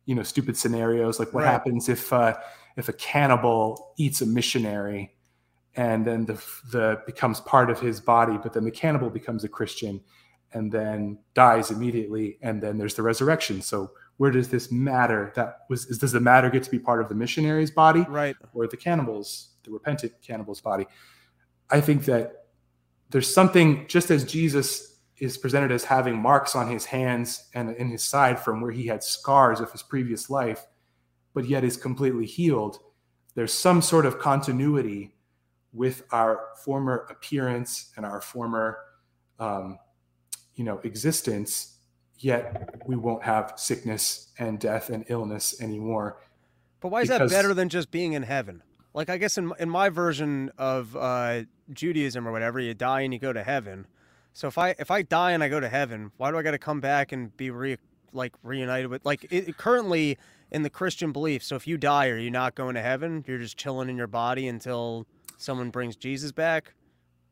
you know, stupid scenarios. Like what Right. happens if uh, if a cannibal eats a missionary, and then the the becomes part of his body, but then the cannibal becomes a Christian and then dies immediately and then there's the resurrection so where does this matter that was is, does the matter get to be part of the missionary's body Right. or the cannibals the repentant cannibal's body i think that there's something just as jesus is presented as having marks on his hands and in his side from where he had scars of his previous life but yet is completely healed there's some sort of continuity with our former appearance and our former um, you know existence yet we won't have sickness and death and illness anymore But why is Because- that better than just being in heaven? Like I guess in in my version of uh, Judaism or whatever, you die and you go to heaven. So if I if I die and I go to heaven, why do I got to come back and be re like reunited with like it, currently in the Christian belief? So if you die, are you not going to heaven? You're just chilling in your body until someone brings Jesus back.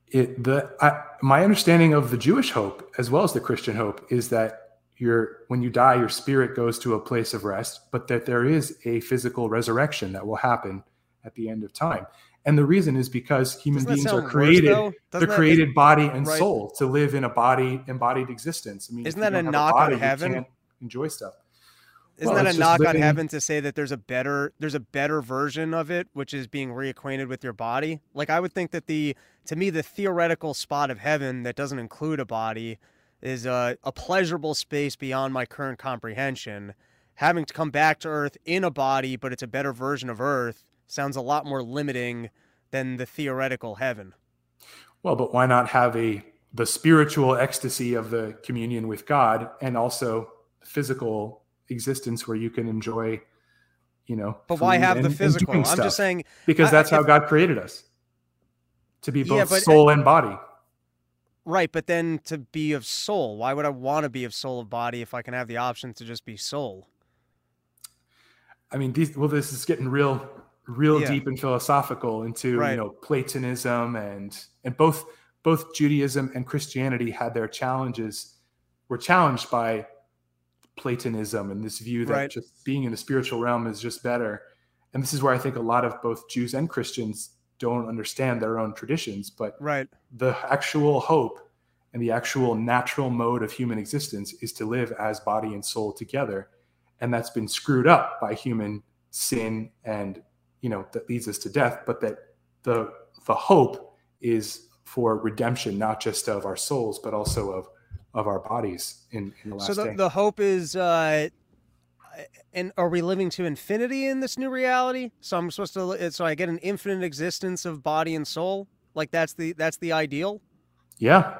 it the I, my understanding of the jewish hope as well as the christian hope is that your when you die your spirit goes to a place of rest but that there is a physical resurrection that will happen at the end of time and the reason is because human Doesn't beings are worse, created they're Doesn't created body and right. soul to live in a body embodied existence i mean Isn't that a knock on body, you heaven? enjoy stuff Isn't Well, that a knock on heaven to say that there's a better there's a better version of it, which is being reacquainted with your body? Like I would think that the to me the theoretical spot of heaven that doesn't include a body is a, a pleasurable space beyond my current comprehension. Having to come back to Earth in a body, but it's a better version of Earth, sounds a lot more limiting than the theoretical heaven. Well, but why not have a the spiritual ecstasy of the communion with God and also physical existence where you can enjoy, you know. But why have and- the physical? I'm just saying because I- that's how if- God created us to be Yeah, both but- soul and body. Right, but then to be of soul, why would I want to be of soul of body if I can have the option to just be soul? I mean, these well, this is getting real, real Yeah. deep and philosophical into Right. you know Platonism and and both both Judaism and Christianity had their challenges, were challenged by Platonism and this view that Right. just being in the spiritual realm is just better. And this is where I think a lot of both Jews and Christians don't understand their own traditions, but Right. the actual hope and the actual natural mode of human existence is to live as body and soul together and that's been screwed up by human sin and you know that leads us to death but that the the hope is for redemption not just of our souls but also of of our bodies in, in the last So the, day the hope is, uh, and are we living to infinity in this new reality? So I'm supposed to, so I get an infinite existence of body and soul. Like that's the that's the ideal. yeah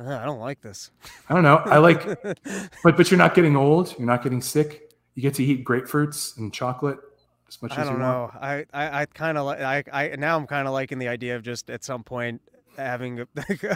Uh, I don't like this. i don't know i like but but you're not getting old you're not getting sick you get to eat grapefruits and chocolate as much I as you don't want know. I I, I kind of like I, I now I'm kind of liking the idea of just at some point having a,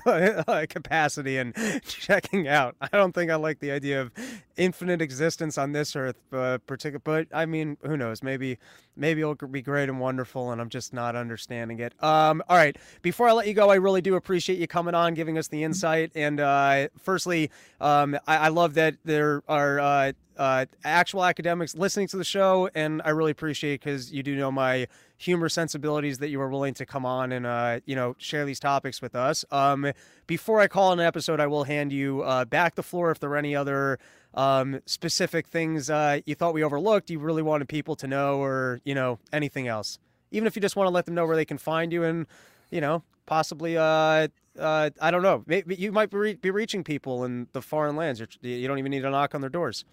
a capacity and checking out. I don't think I like the idea of infinite existence on this earth, uh, but particular. But I mean, who knows? Maybe maybe it'll be great and wonderful, and I'm just not understanding it. Um, all right. Before I let you go, I really do appreciate you coming on, giving us the insight. And uh, firstly, um, I, I love that there are uh, uh, actual academics listening to the show, and I really appreciate because you do know my humor sensibilities that you were willing to come on and uh, you know share these topics with us. Um, before I call an episode, I will hand you uh, back the floor if there are any other um, specific things uh, you thought we overlooked, you really wanted people to know, or you know anything else. Even if you just want to let them know where they can find you, and you know possibly. Uh, uh, I don't know. Maybe you might be, re- be reaching people in the foreign lands. You're, you don't even need to knock on their doors.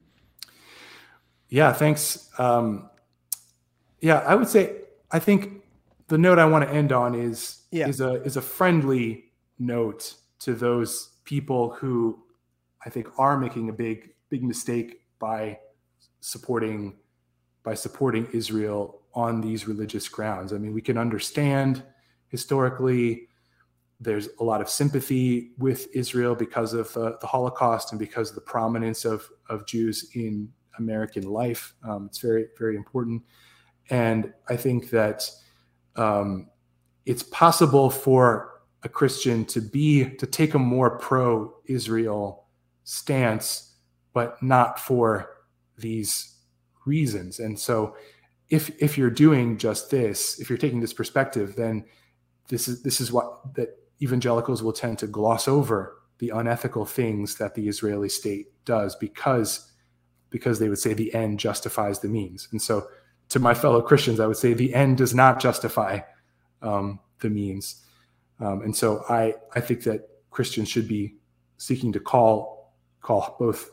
Yeah, thanks. Um, yeah, I would say I think the note I want to end on is Yeah. is a is a friendly note to those people who I think are making a big big mistake by supporting by supporting Israel on these religious grounds. I mean, we can understand historically there's a lot of sympathy with Israel because of uh, the Holocaust and because of the prominence of of Jews in American life. Um, it's very very important, and I think that um, it's possible for a Christian to be to take a more pro-Israel stance, but not for these reasons. And so, if if you're doing just this, if you're taking this perspective, then this is this is what that evangelicals will tend to gloss over the unethical things that the Israeli state does because because they would say the end justifies the means. And so, to my fellow Christians, I would say the end does not justify um, the means. Um, and so, I I think that Christians should be seeking to call call both,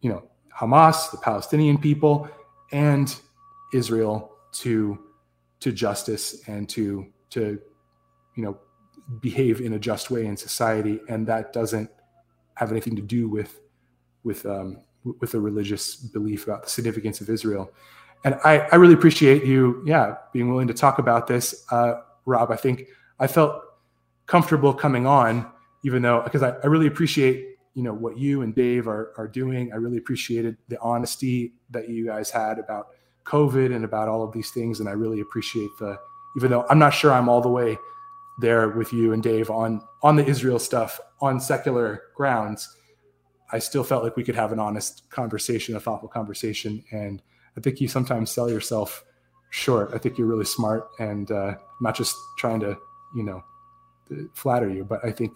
you know, Hamas, the Palestinian people, and Israel to to justice and to to you know behave in a just way in society, and that doesn't have anything to do with with um, with a religious belief about the significance of Israel. And I, I really appreciate you, yeah, being willing to talk about this, uh, Rob. I think I felt comfortable coming on, even though because I, I really appreciate you know what you and Dave are are doing. I really appreciated the honesty that you guys had about COVID and about all of these things, and I really appreciate the even though I'm not sure I'm all the way there with you and Dave on on the Israel stuff on secular grounds. I still felt like we could have an honest conversation, a thoughtful conversation, and I think you sometimes sell yourself short. I think you're really smart and uh, not just trying to, you know, flatter you, but I think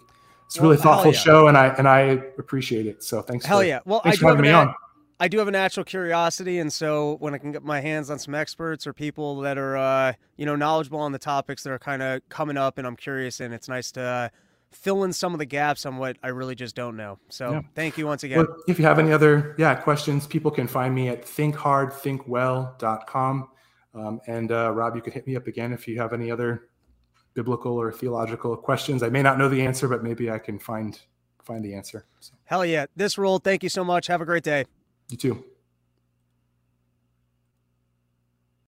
it's a really hell thoughtful yeah. show, and I and I appreciate it. So thanks. Hell for, yeah! Well, thanks I for do have an me a- on. I do have a natural curiosity, and so when I can get my hands on some experts or people that are, uh, you know, knowledgeable on the topics that are kind of coming up, and I'm curious, and it's nice to uh, fill in some of the gaps on what I really just don't know. So Yeah. thank you once again. Well, if you have any other yeah questions, people can find me at thinkhardthinkwell.com. Um, and uh, Rob, you could hit me up again if you have any other biblical or theological questions. I may not know the answer, but maybe I can find find the answer. So, Hell yeah! This rule. Thank you so much. Have a great day. you too.